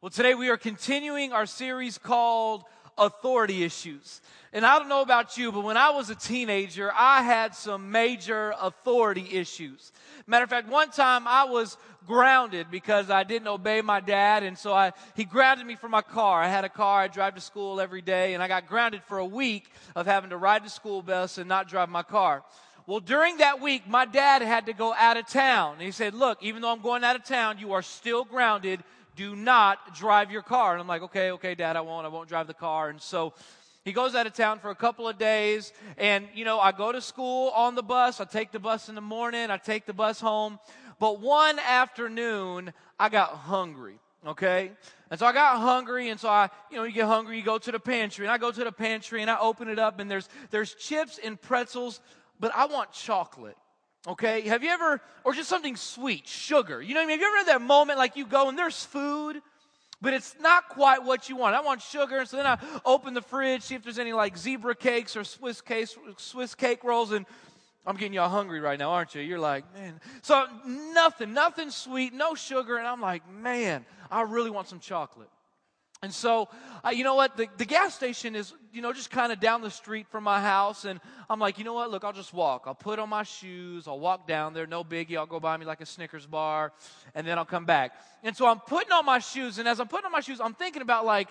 Well, today we are continuing our series called Authority Issues. And I don't know about you, but when I was a teenager, I had some major authority issues. Matter of fact, one time I was grounded because I didn't obey my dad, and so I, he grounded me for my car. I had a car, I drive to school every day, and I got grounded for a week of having to ride the school bus and not drive my car. Well, during that week, my dad had to go out of town. He said, Look, even though I'm going out of town, you are still grounded do not drive your car. And I'm like, okay, okay, dad, I won't. I won't drive the car. And so he goes out of town for a couple of days. And, you know, I go to school on the bus. I take the bus in the morning. I take the bus home. But one afternoon, I got hungry. Okay? And so I got hungry, and so I, you know, you get hungry, you go to the pantry, and I go to the pantry and I open it up, and there's there's chips and pretzels, but I want chocolate. Okay? Have you ever, or just something sweet, sugar? You know what I mean? Have you ever had that moment like you go and there's food, but it's not quite what you want? I want sugar, and so then I open the fridge, see if there's any like zebra cakes or Swiss cake, Swiss cake rolls, and I'm getting y'all hungry right now, aren't you? You're like, man. So nothing, nothing sweet, no sugar, and I'm like, man, I really want some chocolate. And so, uh, you know what? The, the gas station is, you know, just kind of down the street from my house. And I'm like, you know what? Look, I'll just walk. I'll put on my shoes. I'll walk down there. No biggie. I'll go buy me like a Snickers bar. And then I'll come back. And so I'm putting on my shoes. And as I'm putting on my shoes, I'm thinking about like,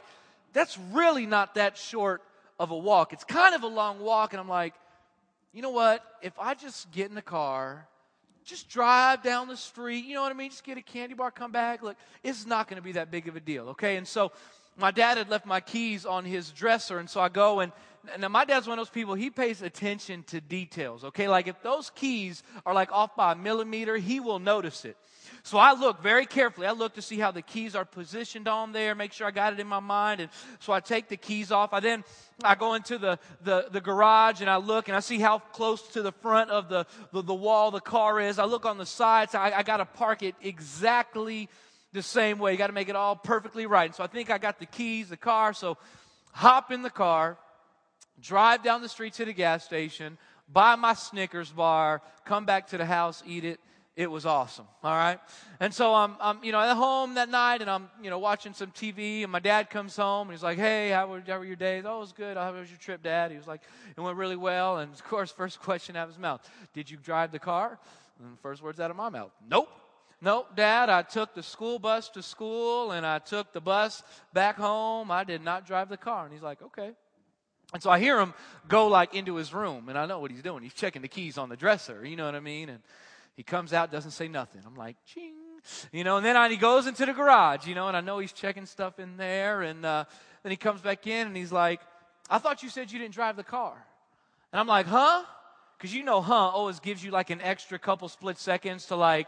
that's really not that short of a walk. It's kind of a long walk. And I'm like, you know what? If I just get in the car, just drive down the street, you know what I mean? Just get a candy bar, come back. Look, it's not going to be that big of a deal, okay? And so my dad had left my keys on his dresser, and so I go and now my dad's one of those people, he pays attention to details, okay? Like if those keys are like off by a millimeter, he will notice it. So I look very carefully. I look to see how the keys are positioned on there, make sure I got it in my mind. And so I take the keys off. I then I go into the, the, the garage and I look and I see how close to the front of the, the, the wall the car is. I look on the sides. I, I got to park it exactly the same way. You got to make it all perfectly right. And so I think I got the keys, the car. So hop in the car, drive down the street to the gas station, buy my Snickers bar, come back to the house, eat it. It was awesome. All right. And so I'm, I'm, you know, at home that night and I'm, you know, watching some TV and my dad comes home and he's like, Hey, how were, how were your days? Oh, it was good. How was your trip, dad? He was like, it went really well. And of course, first question out of his mouth, did you drive the car? And first words out of my mouth, nope. Nope, Dad, I took the school bus to school and I took the bus back home. I did not drive the car. And he's like, okay. And so I hear him go like into his room and I know what he's doing. He's checking the keys on the dresser. You know what I mean? And he comes out, doesn't say nothing. I'm like, ching. You know, and then I, he goes into the garage, you know, and I know he's checking stuff in there. And uh, then he comes back in and he's like, I thought you said you didn't drive the car. And I'm like, huh? Because you know, huh always gives you like an extra couple split seconds to like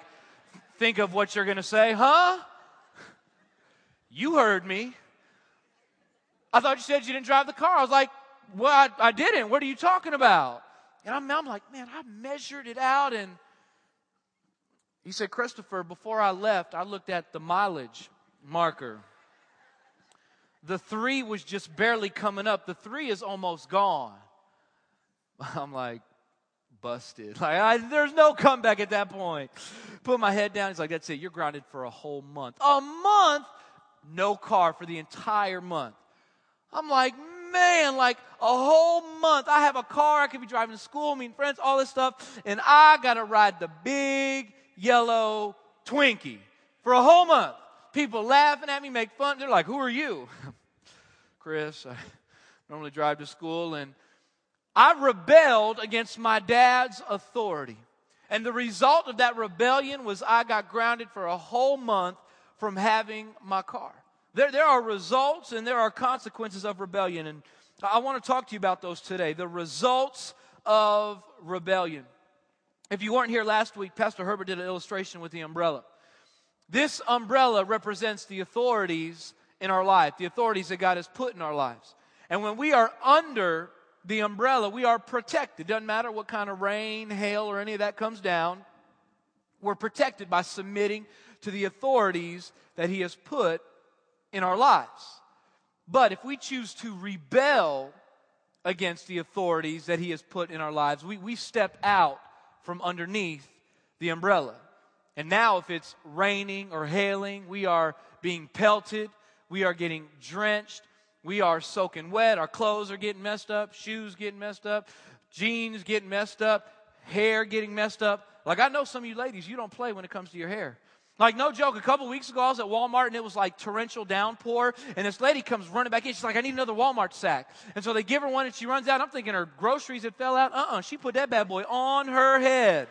think of what you're going to say. Huh? You heard me. I thought you said you didn't drive the car. I was like, well, I, I didn't. What are you talking about? And I'm, I'm like, man, I measured it out. And he said, Christopher, before I left, I looked at the mileage marker. The three was just barely coming up. The three is almost gone. I'm like, busted. Like, I, there's no comeback at that point. Put my head down. He's like, that's it. You're grounded for a whole month. A month? No car for the entire month. I'm like, man, like a whole month. I have a car. I could be driving to school, meeting friends, all this stuff. And I got to ride the big yellow Twinkie for a whole month. People laughing at me, make fun. They're like, who are you? Chris, I normally drive to school and I rebelled against my dad's authority. And the result of that rebellion was I got grounded for a whole month from having my car. There, there are results and there are consequences of rebellion. And I want to talk to you about those today. The results of rebellion. If you weren't here last week, Pastor Herbert did an illustration with the umbrella. This umbrella represents the authorities in our life, the authorities that God has put in our lives. And when we are under the umbrella, we are protected. Doesn't matter what kind of rain, hail, or any of that comes down. We're protected by submitting to the authorities that He has put in our lives. But if we choose to rebel against the authorities that He has put in our lives, we, we step out from underneath the umbrella. And now, if it's raining or hailing, we are being pelted, We are getting drenched. We are soaking wet. Our clothes are getting messed up. Shoes getting messed up. Jeans getting messed up. Hair getting messed up. Like, I know some of you ladies, you don't play when it comes to your hair. Like, no joke, a couple weeks ago, I was at Walmart and it was like torrential downpour. And this lady comes running back in. She's like, I need another Walmart sack. And so they give her one and she runs out. I'm thinking her groceries had fell out. Uh uh She put that bad boy on her head.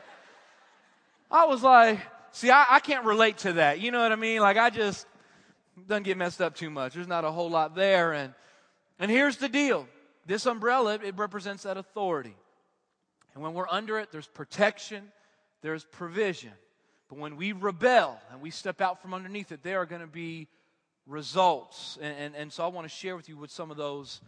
I was like, see, I, I can't relate to that. You know what I mean? Like, I just doesn't get messed up too much. There's not a whole lot there. And, and here's the deal this umbrella, it represents that authority. And when we're under it, there's protection, there's provision. But when we rebel and we step out from underneath it, there are going to be results. And, and, and so I want to share with you what some of those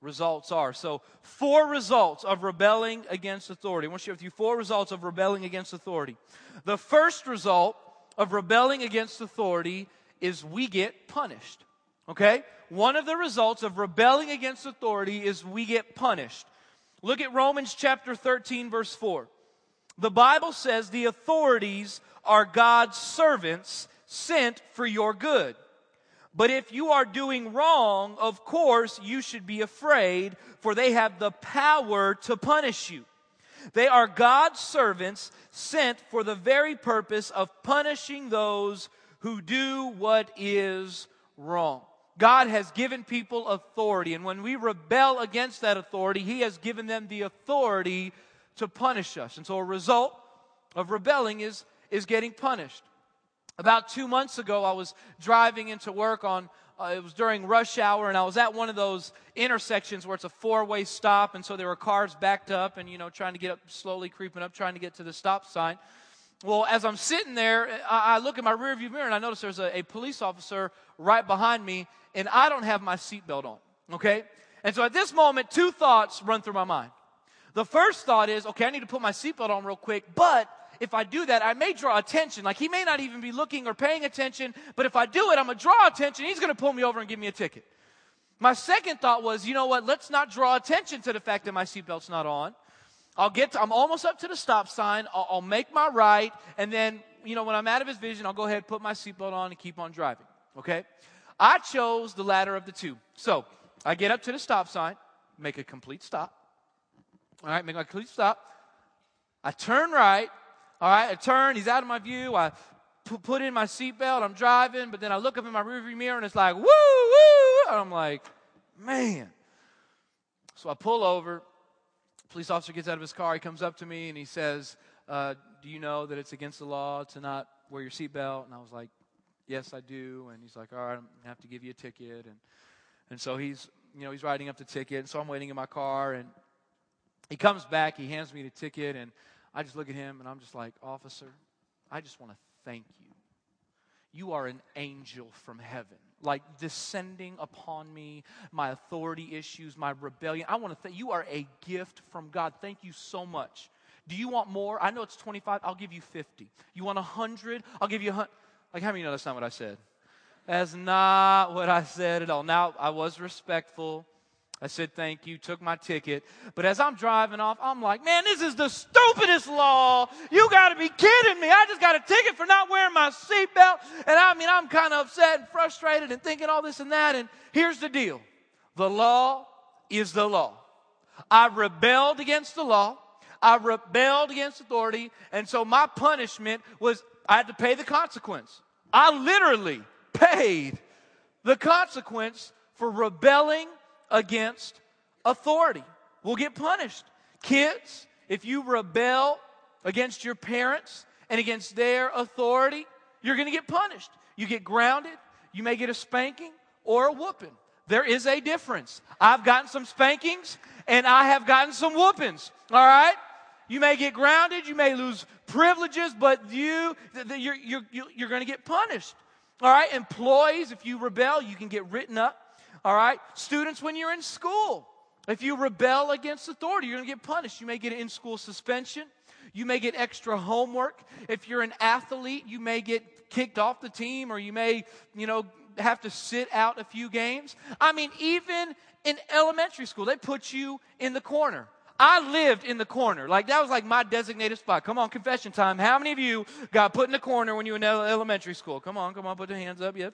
results are. So, four results of rebelling against authority. I want to share with you four results of rebelling against authority. The first result of rebelling against authority is we get punished. Okay? One of the results of rebelling against authority is we get punished. Look at Romans chapter 13, verse 4. The Bible says the authorities are God's servants sent for your good. But if you are doing wrong, of course, you should be afraid, for they have the power to punish you. They are God's servants sent for the very purpose of punishing those who do what is wrong. God has given people authority, and when we rebel against that authority, He has given them the authority to punish us. And so a result of rebelling is is getting punished. About two months ago, I was driving into work on, uh, it was during rush hour, and I was at one of those intersections where it's a four way stop, and so there were cars backed up and, you know, trying to get up, slowly creeping up, trying to get to the stop sign. Well, as I'm sitting there, I, I look at my rearview mirror and I notice there's a, a police officer right behind me, and I don't have my seatbelt on, okay? And so at this moment, two thoughts run through my mind. The first thought is, okay, I need to put my seatbelt on real quick, but if I do that, I may draw attention. Like he may not even be looking or paying attention, but if I do it, I'm to draw attention. He's to pull me over and give me a ticket. My second thought was, you know what? Let's not draw attention to the fact that my seatbelt's not on. I'll get to, I'm almost up to the stop sign. I'll, I'll make my right. And then, you know, when I'm out of his vision, I'll go ahead, put my seatbelt on and keep on driving. Okay? I chose the latter of the two. So I get up to the stop sign, make a complete stop. All right, make a complete stop. I turn right, all right, I turn, he's out of my view. I put in my seatbelt, I'm driving, but then I look up in my rearview mirror and it's like, woo, woo. And I'm like, man. So I pull over. Police officer gets out of his car. He comes up to me and he says, uh, Do you know that it's against the law to not wear your seatbelt? And I was like, Yes, I do. And he's like, All right, I'm going to have to give you a ticket. And, and so he's, you know, he's writing up the ticket. And so I'm waiting in my car. And he comes back. He hands me the ticket. And I just look at him and I'm just like, Officer, I just want to thank you. You are an angel from heaven, like descending upon me, my authority issues, my rebellion. I want to thank you are a gift from God. Thank you so much. Do you want more? I know it's 25. I'll give you 50. You want 100? I'll give you 100. Like, how many know that's not what I said? That's not what I said at all. Now, I was respectful. I said thank you, took my ticket. But as I'm driving off, I'm like, man, this is the stupidest law. You got to be kidding me. I just got a ticket for not wearing my seatbelt. And I mean, I'm kind of upset and frustrated and thinking all this and that. And here's the deal the law is the law. I rebelled against the law. I rebelled against authority. And so my punishment was I had to pay the consequence. I literally paid the consequence for rebelling against authority will get punished. Kids, if you rebel against your parents and against their authority, you're going to get punished. You get grounded, you may get a spanking or a whooping. There is a difference. I've gotten some spankings and I have gotten some whoopings. All right? You may get grounded, you may lose privileges, but you, you're, you're, you're going to get punished. All right? Employees, if you rebel, you can get written up. All right? Students, when you're in school, if you rebel against authority, you're going to get punished. You may get an in school suspension. You may get extra homework. If you're an athlete, you may get kicked off the team or you may, you know, have to sit out a few games. I mean, even in elementary school, they put you in the corner. I lived in the corner. Like, that was like my designated spot. Come on, confession time. How many of you got put in the corner when you were in elementary school? Come on, come on, put your hands up. Yeah,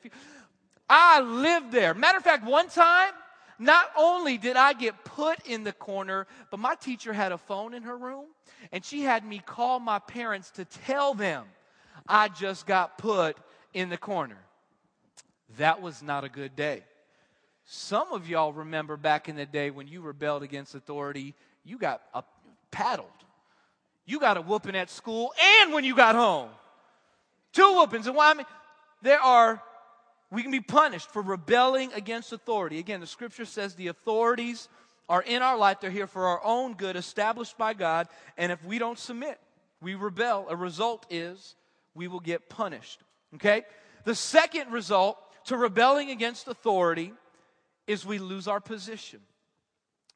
I lived there. Matter of fact, one time, not only did I get put in the corner, but my teacher had a phone in her room and she had me call my parents to tell them I just got put in the corner. That was not a good day. Some of y'all remember back in the day when you rebelled against authority, you got paddled. You got a whooping at school and when you got home. Two whoopings. And why? I mean, there are, we can be punished for rebelling against authority. Again, the scripture says the authorities are in our life. They're here for our own good, established by God. And if we don't submit, we rebel. A result is we will get punished. Okay? The second result to rebelling against authority is we lose our position.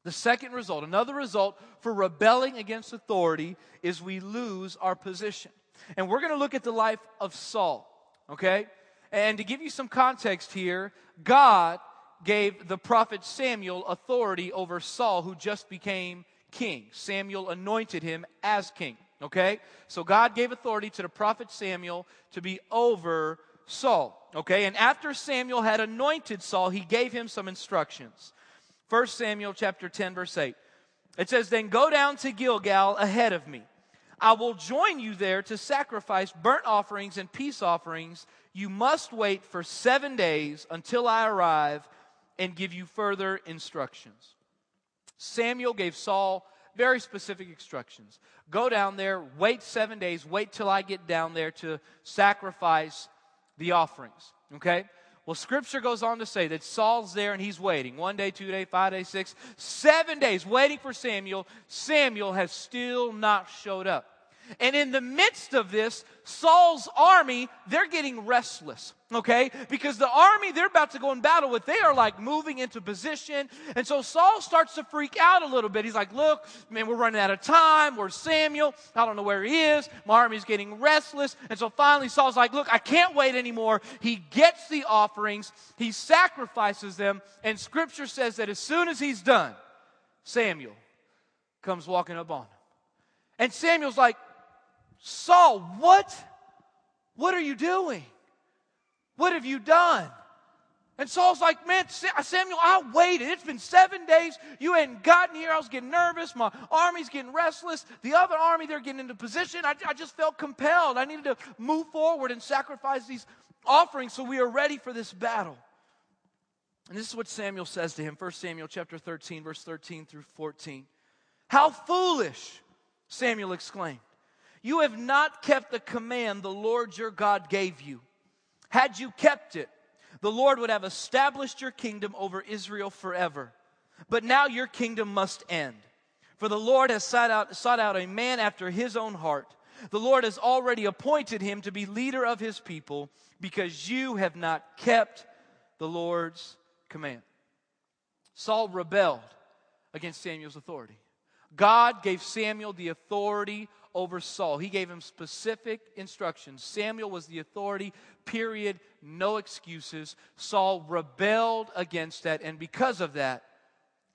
The second result, another result for rebelling against authority, is we lose our position. And we're going to look at the life of Saul, okay? And to give you some context here, God gave the prophet Samuel authority over Saul, who just became king. Samuel anointed him as king, okay? So God gave authority to the prophet Samuel to be over Saul. Okay, and after Samuel had anointed Saul, he gave him some instructions. 1 Samuel chapter 10, verse 8. It says, Then go down to Gilgal ahead of me. I will join you there to sacrifice burnt offerings and peace offerings. You must wait for seven days until I arrive and give you further instructions. Samuel gave Saul very specific instructions. Go down there, wait seven days, wait till I get down there to sacrifice the offerings. Okay? Well, scripture goes on to say that Saul's there and he's waiting. One day, two days, five days, six, seven days waiting for Samuel. Samuel has still not showed up. And in the midst of this, Saul's army, they're getting restless, okay? Because the army they're about to go in battle with, they are like moving into position. And so Saul starts to freak out a little bit. He's like, Look, man, we're running out of time. Where's Samuel? I don't know where he is. My army's getting restless. And so finally, Saul's like, Look, I can't wait anymore. He gets the offerings, he sacrifices them. And scripture says that as soon as he's done, Samuel comes walking up on him. And Samuel's like, Saul, what? What are you doing? What have you done? And Saul's like, Man, uh, Samuel, I waited. It's been seven days. You hadn't gotten here. I was getting nervous. My army's getting restless. The other army, they're getting into position. I, I just felt compelled. I needed to move forward and sacrifice these offerings so we are ready for this battle. And this is what Samuel says to him 1 Samuel chapter 13, verse 13 through 14. How foolish, Samuel exclaimed. You have not kept the command the Lord your God gave you. Had you kept it, the Lord would have established your kingdom over Israel forever. But now your kingdom must end. For the Lord has sought out, sought out a man after his own heart. The Lord has already appointed him to be leader of his people because you have not kept the Lord's command. Saul rebelled against Samuel's authority. God gave Samuel the authority over Saul. He gave him specific instructions. Samuel was the authority, period, no excuses. Saul rebelled against that, and because of that,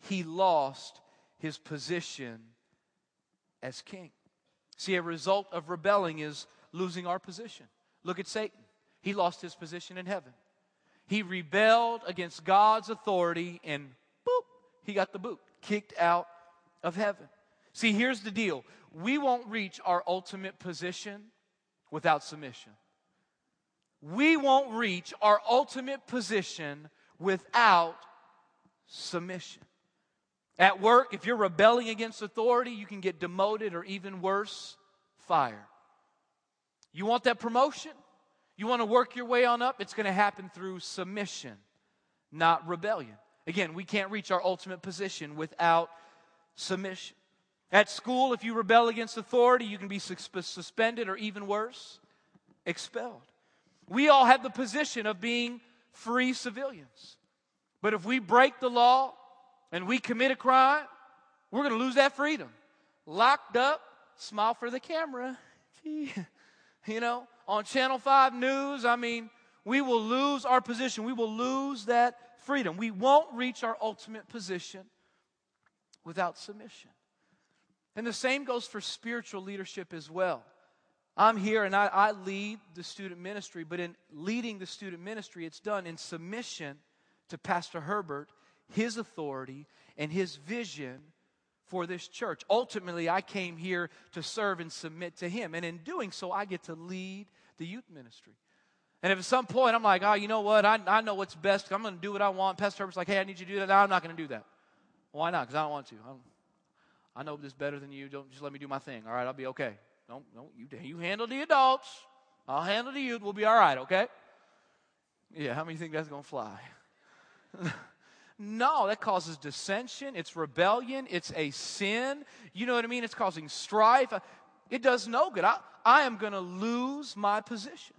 he lost his position as king. See, a result of rebelling is losing our position. Look at Satan. He lost his position in heaven. He rebelled against God's authority, and boop, he got the boot, kicked out of heaven. See, here's the deal we won't reach our ultimate position without submission. We won't reach our ultimate position without submission. At work, if you're rebelling against authority, you can get demoted or even worse, fired. You want that promotion? You want to work your way on up? It's going to happen through submission, not rebellion. Again, we can't reach our ultimate position without submission. At school, if you rebel against authority, you can be suspended or even worse, expelled. We all have the position of being free civilians. But if we break the law and we commit a crime, we're going to lose that freedom. Locked up, smile for the camera. you know, on Channel 5 News, I mean, we will lose our position. We will lose that freedom. We won't reach our ultimate position without submission. And the same goes for spiritual leadership as well. I'm here and I, I lead the student ministry, but in leading the student ministry, it's done in submission to Pastor Herbert, his authority, and his vision for this church. Ultimately, I came here to serve and submit to him. And in doing so, I get to lead the youth ministry. And if at some point I'm like, oh, you know what? I, I know what's best. I'm going to do what I want. Pastor Herbert's like, hey, I need you to do that. No, I'm not going to do that. Why not? Because I don't want to. I'm, I know this better than you. Don't just let me do my thing. All right, I'll be okay. Don't, don't you, you handle the adults. I'll handle the youth. We'll be all right, okay? Yeah, how many think that's going to fly? no, that causes dissension. It's rebellion. It's a sin. You know what I mean? It's causing strife. It does no good. I, I am going to lose my position.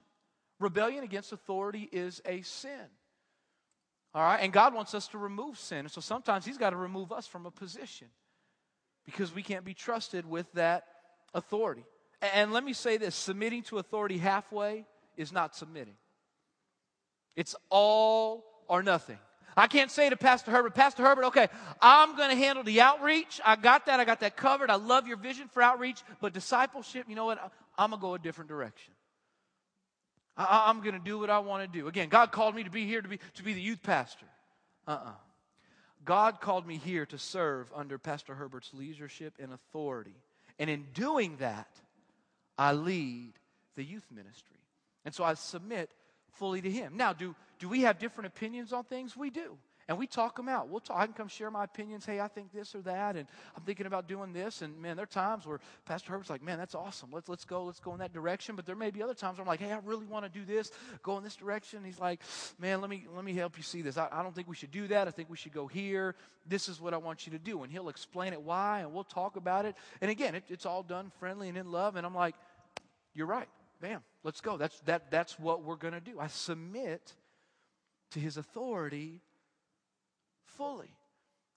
Rebellion against authority is a sin. All right? And God wants us to remove sin. And so sometimes He's got to remove us from a position because we can't be trusted with that authority. And let me say this submitting to authority halfway is not submitting, it's all or nothing. I can't say to Pastor Herbert, Pastor Herbert, okay, I'm going to handle the outreach. I got that. I got that covered. I love your vision for outreach. But discipleship, you know what? I'm going to go a different direction. I, am going to do what I want to do. Again, God called me to be here to be, to be the youth pastor. Uh uh-uh. uh God called me here to serve under Pastor Herbert's leadership and authority. And in doing that, I lead the youth ministry. And so I submit fully to Him. Now, do, do we have different opinions on things? We do. And we talk them out. We'll talk, I can come share my opinions. Hey, I think this or that, and I'm thinking about doing this. And man, there are times where Pastor Herbert's like, man, that's awesome. Let's let's go, let's go in that direction. But there may be other times where I'm like, hey, I really want to do this, go in this direction. And he's like, man, let me let me help you see this. I, I don't think we should do that. I think we should go here. This is what I want you to do. And he'll explain it why, and we'll talk about it. And again, it, it's all done friendly and in love. And I'm like, you're right. Bam, let's go. That's, that, that's what we're to do. I submit to his authority fully.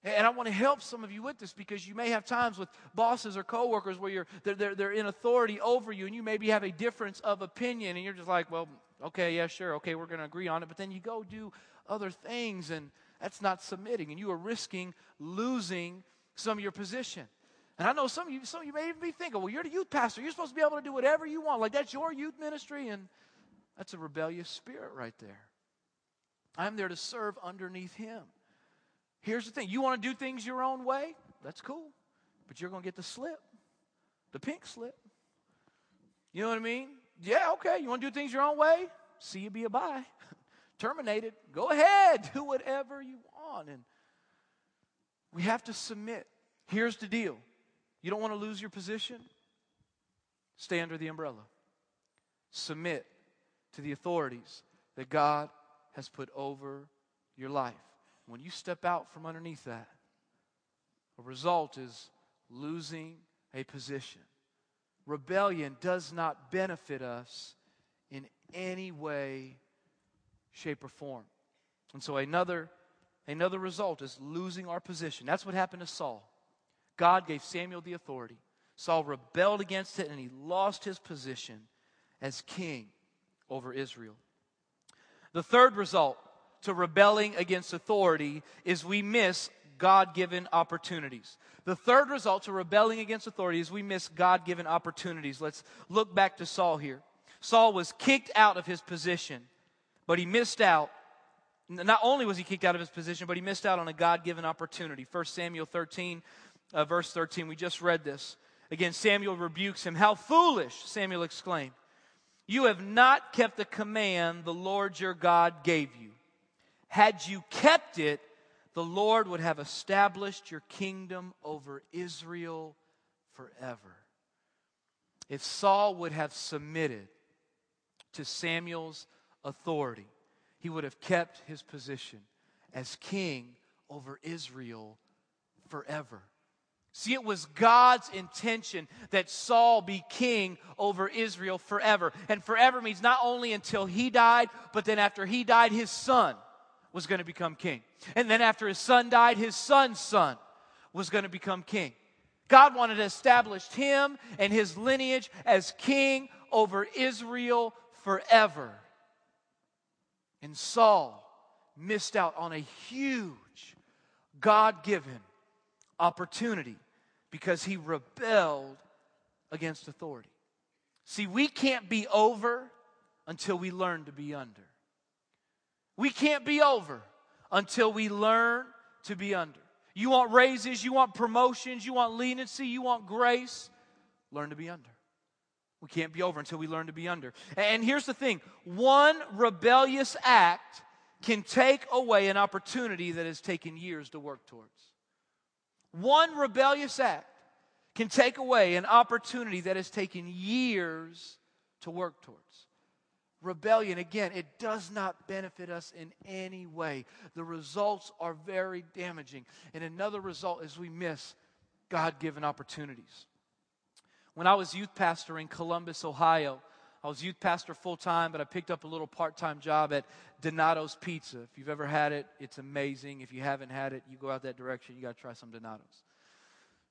And I want to help some of you with this because you may have times with bosses or coworkers where you're, they're, they're, they're in authority over you and you maybe have a difference of opinion and you're just like, well, okay, yeah, sure, okay, we're going to agree on it. But then you go do other things and that's not submitting and you are risking losing some of your position. And I know some of you, some of you may even be thinking, well, you're the youth pastor. You're supposed to be able to do whatever you want. Like that's your youth ministry. And that's a rebellious spirit right there. I'm there to serve underneath him. Here's the thing you want to do things your own way? That's cool. But you're going to get the slip, the pink slip. You know what I mean? Yeah, okay. You want to do things your own way? See you be a bye. Terminated. Go ahead. Do whatever you want. And we have to submit. Here's the deal you don't want to lose your position? Stay under the umbrella. Submit to the authorities that God has put over your life. When you step out from underneath that, a result is losing a position. Rebellion does not benefit us in any way, shape, or form. And so another, another result is losing our position. That's what happened to Saul. God gave Samuel the authority. Saul rebelled against it and he lost his position as king over Israel. The third result to rebelling against authority is we miss God given opportunities. The third result to rebelling against authority is we miss God given opportunities. Let's look back to Saul here. Saul was kicked out of his position, but he missed out. Not only was he kicked out of his position, but he missed out on a God given opportunity. 1 Samuel 13, uh, verse 13. We just read this. Again, Samuel rebukes him. How foolish, Samuel exclaimed. You have not kept the command the Lord your God gave you. Had you kept it, the Lord would have established your kingdom over Israel forever. If Saul would have submitted to Samuel's authority, he would have kept his position as king over Israel forever. See, it was God's intention that Saul be king over Israel forever. And forever means not only until he died, but then after he died, his son was going to become king. And then after his son died, his son's son was going to become king. God wanted to establish him and his lineage as king over Israel forever. And Saul missed out on a huge God given opportunity because he rebelled against authority. See, we can't be over until we learn to be under. We can't be over until we learn to be under. You want raises, you want promotions, you want leniency, you want grace, learn to be under. We can't be over until we learn to be under. And here's the thing one rebellious act can take away an opportunity that has taken years to work towards. One rebellious act can take away an opportunity that has taken years to work towards. Rebellion, again, it does not benefit us in any way. The results are very damaging. And another result is we miss God given opportunities. When I was youth pastor in Columbus, Ohio, I was youth pastor full time, but I picked up a little part time job at Donato's Pizza. If you've ever had it, it's amazing. If you haven't had it, you go out that direction, you got to try some Donato's.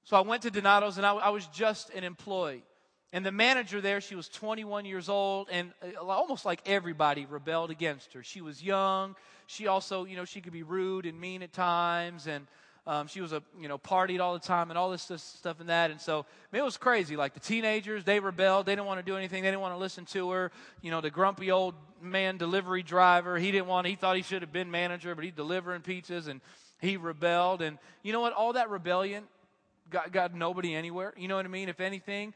So I went to Donato's and I, I, was just an employee. And the manager there, she was 21 years old, and uh, almost like everybody rebelled against her. She was young. She also, you know, she could be rude and mean at times, and um, she was a, you know, partied all the time and all this, this stuff and that. And so I mean, it was crazy. Like the teenagers, they rebelled. They didn't want to do anything. They didn't want to listen to her. You know, the grumpy old man delivery driver, he didn't want. He thought he should have been manager, but he's delivering pizzas, and he rebelled. And you know what? All that rebellion got, got nobody anywhere. You know what I mean? If anything,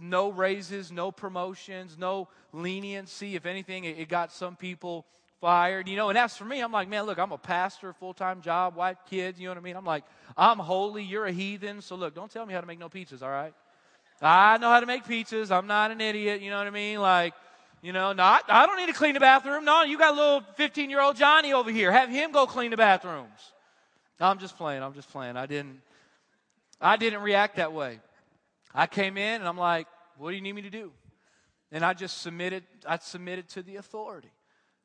no raises, no promotions, no leniency. If anything, it, it got some people fired. You know, and as for me, I'm like, man, look, I'm a pastor, full time job, wife, kids. You know what I mean? I'm like, I'm holy. You're a heathen. So look, don't tell me how to make no pizzas. All right? I know how to make pizzas. I'm not an idiot. You know what I mean? Like, you know, not I don't need to clean the bathroom. No, you got a little 15 year old Johnny over here. Have him go clean the bathrooms. I'm just playing. I'm just playing. I didn't. I didn't react that way. I came in and I'm like, what do you need me to do? And I just submitted, I submitted to the authority.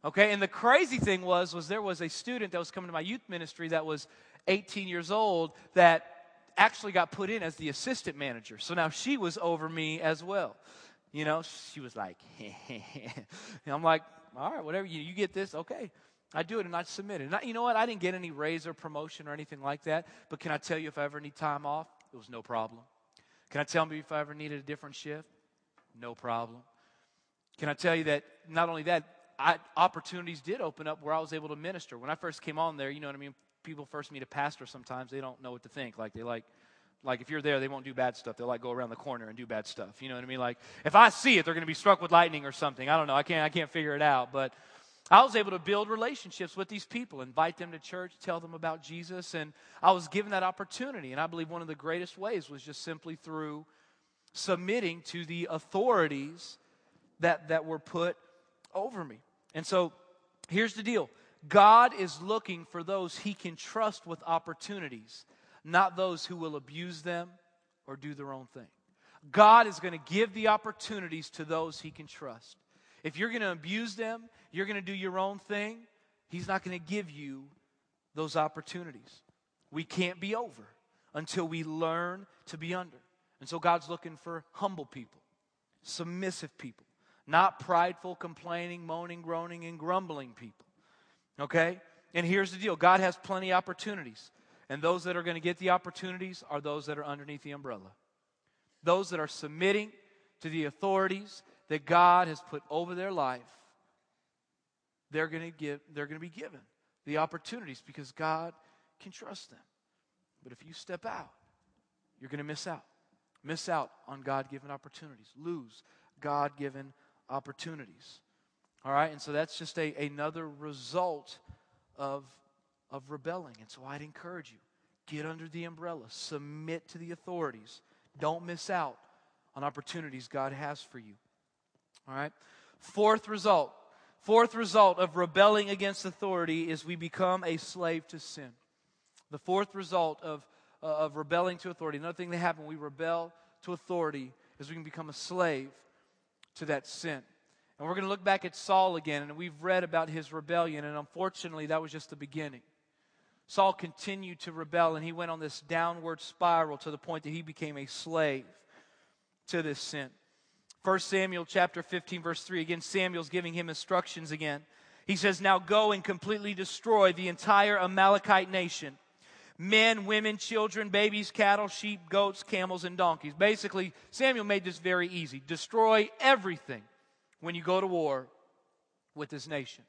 Okay, and the crazy thing was, was there was a student that was coming to my youth ministry that was 18 years old that actually got put in as the assistant manager. So now she was over me as well. You know, she was like, and I'm like, all right, whatever, you, you get this, okay. I do it and I submit it. And I, you know what? I didn't get any raise or promotion or anything like that. But can I tell you if I ever need time off, it was no problem. Can I tell you if I ever needed a different shift? No problem. Can I tell you that not only that, I, opportunities did open up where I was able to minister. When I first came on there, you know what I mean? People first meet a pastor sometimes, they don't know what to think. Like, they like, like if you're there, they won't do bad stuff. They'll like go around the corner and do bad stuff. You know what I mean? Like, if I see it, they're going to be struck with lightning or something. I don't know. I can't, I can't figure it out. But I was able to build relationships with these people, invite them to church, tell them about Jesus, and I was given that opportunity. And I believe one of the greatest ways was just simply through submitting to the authorities that, that were put over me. And so here's the deal God is looking for those he can trust with opportunities, not those who will abuse them or do their own thing. God is going to give the opportunities to those he can trust. If you're going to abuse them, you're going to do your own thing, He's not going to give you those opportunities. We can't be over until we learn to be under. And so God's looking for humble people, submissive people, not prideful, complaining, moaning, groaning, and grumbling people. Okay? And here's the deal God has plenty of opportunities. And those that are going to get the opportunities are those that are underneath the umbrella. Those that are submitting to the authorities that God has put over their life, they're going to give they're going to be given the opportunities because God can trust them. But if you step out, you're going to miss out. Miss out on God-given opportunities. Lose God-given opportunities. All right? And so that's just a, another result of of rebelling. And so I'd encourage you, get under the umbrella, submit to the authorities. Don't miss out on opportunities God has for you. All right? Fourth result. Fourth result of rebelling against authority is we become a slave to sin. The fourth result of, uh, of rebelling to authority, another thing that happens when we rebel to authority is we can become a slave to that sin. And we're going to look back at Saul again, and we've read about his rebellion, and unfortunately, that was just the beginning. Saul continued to rebel, and he went on this downward spiral to the point that he became a slave to this sin. 1 Samuel chapter 15 verse 3 again Samuel's giving him instructions again. He says, "Now go and completely destroy the entire Amalekite nation. men, women, children, babies, cattle, sheep, goats, camels, and donkeys. Basically, Samuel made this very easy destroy everything when you go to war with this nation.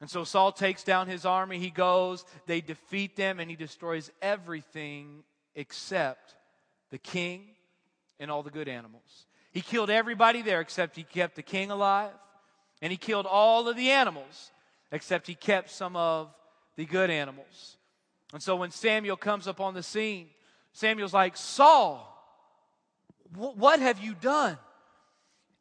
And so Saul takes down his army, he goes, they defeat them, and he destroys everything except the king and all the good animals. He killed everybody there except he kept the king alive, and he killed all of the animals except he kept some of the good animals. And so when Samuel comes up on the scene, Samuel's like, Saul, what have you done?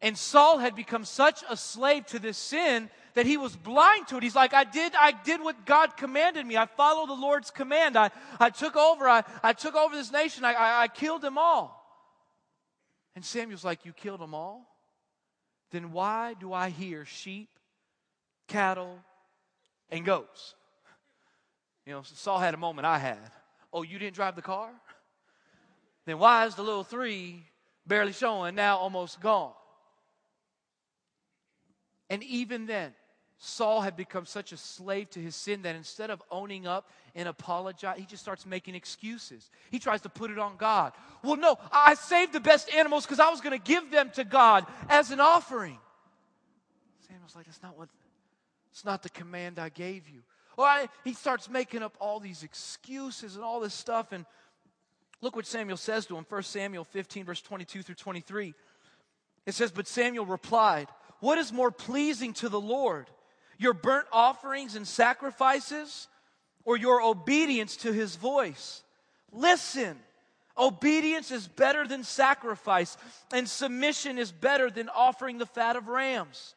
And Saul had become such a slave to this sin that he was blind to it. He's like, I did, I did what God commanded me. I followed the Lord's command. I, I took over, I, I took over this nation. I, I, I killed them all. And Samuel's like, You killed them all? Then why do I hear sheep, cattle, and goats? You know, Saul had a moment I had. Oh, you didn't drive the car? Then why is the little three barely showing, now almost gone? And even then, Saul had become such a slave to his sin that instead of owning up and apologize, he just starts making excuses. He tries to put it on God. Well, no, I saved the best animals because I was going to give them to God as an offering. Samuel's like, that's not what, it's not the command I gave you. Or I, he starts making up all these excuses and all this stuff. And look what Samuel says to him 1 Samuel 15, verse 22 through 23. It says, But Samuel replied, What is more pleasing to the Lord, your burnt offerings and sacrifices, or your obedience to his voice? Listen. Obedience is better than sacrifice, and submission is better than offering the fat of rams.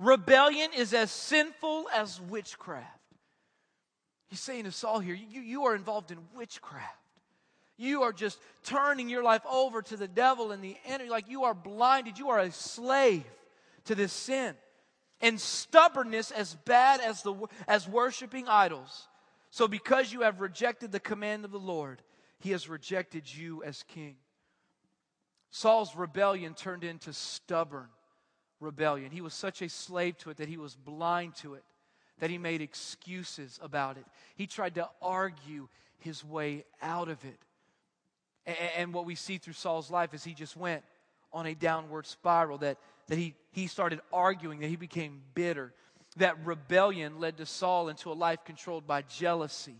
Rebellion is as sinful as witchcraft. He's saying to Saul here, you, you are involved in witchcraft. You are just turning your life over to the devil and the enemy. Like you are blinded. You are a slave to this sin. And stubbornness as bad as, the, as worshiping idols. So because you have rejected the command of the Lord, he has rejected you as king. Saul's rebellion turned into stubborn rebellion. He was such a slave to it that he was blind to it that he made excuses about it. He tried to argue his way out of it. And what we see through Saul's life is he just went on a downward spiral, that, that he, he started arguing, that he became bitter. That rebellion led to Saul into a life controlled by jealousy,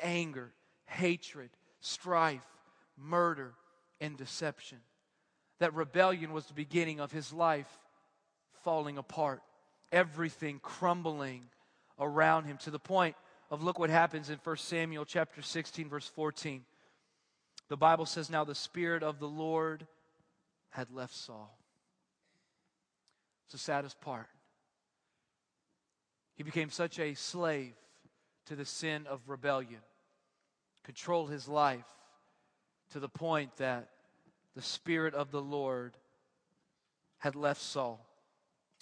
anger, hatred, strife, murder, and deception. That rebellion was the beginning of his life falling apart, everything crumbling around him to the point of look what happens in 1 Samuel chapter 16 verse 14. The Bible says now the spirit of the Lord had left Saul. It's the saddest part. He became such a slave to the sin of rebellion, controlled his life to the point that the Spirit of the Lord had left Saul.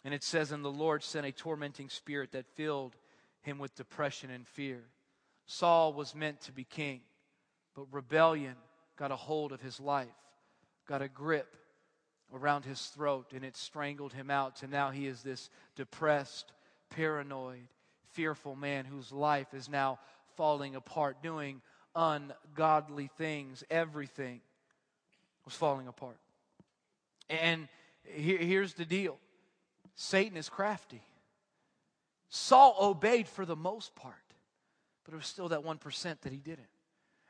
And it says, And the Lord sent a tormenting spirit that filled him with depression and fear. Saul was meant to be king, but rebellion got a hold of his life, got a grip around his throat, and it strangled him out. And now he is this depressed, paranoid, fearful man whose life is now falling apart, doing ungodly things. Everything was falling apart. And here's the deal Satan is crafty. Saul obeyed for the most part, but it was still that 1% that he didn't.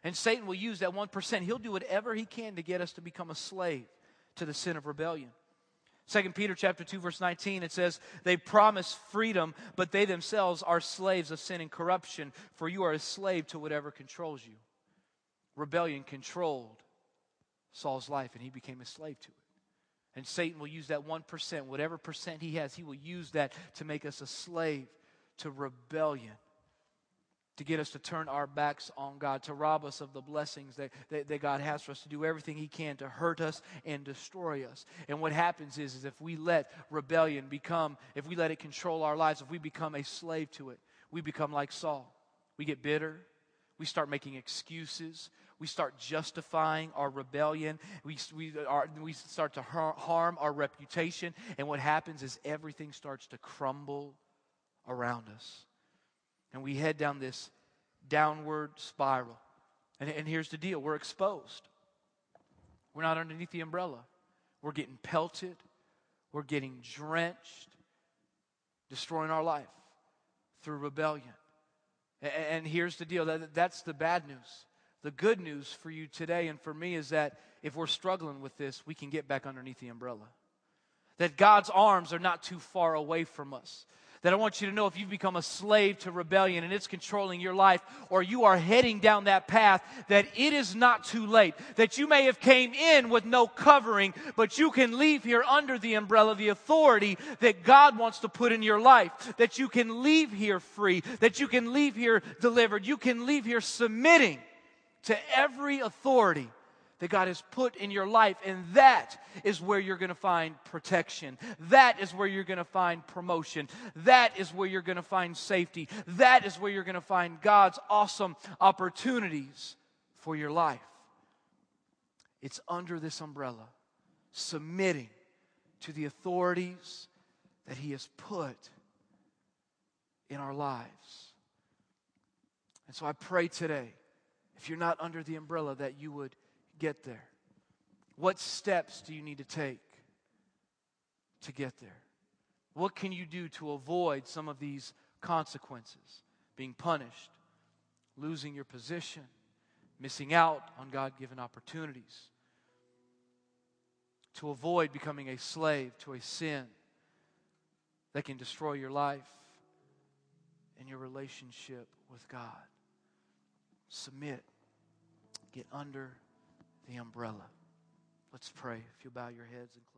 And Satan will use that 1%. He'll do whatever he can to get us to become a slave to the sin of rebellion. 2 Peter chapter 2 verse 19 it says they promise freedom but they themselves are slaves of sin and corruption for you are a slave to whatever controls you. Rebellion controlled Saul's life and he became a slave to it. And Satan will use that 1%, whatever percent he has, he will use that to make us a slave to rebellion, to get us to turn our backs on God, to rob us of the blessings that, that, that, God has for us, to do everything he can to hurt us and destroy us. And what happens is, is if we let rebellion become, if we let it control our lives, if we become a slave to it, we become like Saul. We get bitter. We start making excuses. We start justifying our rebellion. We, we, are, we start to harm our reputation. And what happens is everything starts to crumble around us. And we head down this downward spiral. And, and here's the deal we're exposed. We're not underneath the umbrella. We're getting pelted, we're getting drenched, destroying our life through rebellion. And, and here's the deal that, that's the bad news. The good news for you today and for me is that if we're struggling with this, we can get back underneath the umbrella. That God's arms are not too far away from us that I want you to know if you've become a slave to rebellion and it's controlling your life or you are heading down that path that it is not too late. That you may have came in with no covering but you can leave here under the umbrella of the authority that God wants to put in your life. That you can leave here free. That you can leave here delivered. You can leave here submitting to every authority that God has put in your life. And that is where you're going to find protection. That is where you're going to find promotion. That is where you're going to find safety. That is where you're going to find God's awesome opportunities for your life. It's under this umbrella, submitting to the authorities that He has put in our lives. And so I pray today, if you're not under the umbrella, that you would get there? What steps do you need to take to get there? What can you do to avoid some of these consequences? Being punished, losing your position, missing out on God given opportunities, to avoid becoming a slave to a sin that can destroy your life and your relationship with God. Submit, get under the umbrella. Let's pray. If you bow your heads and.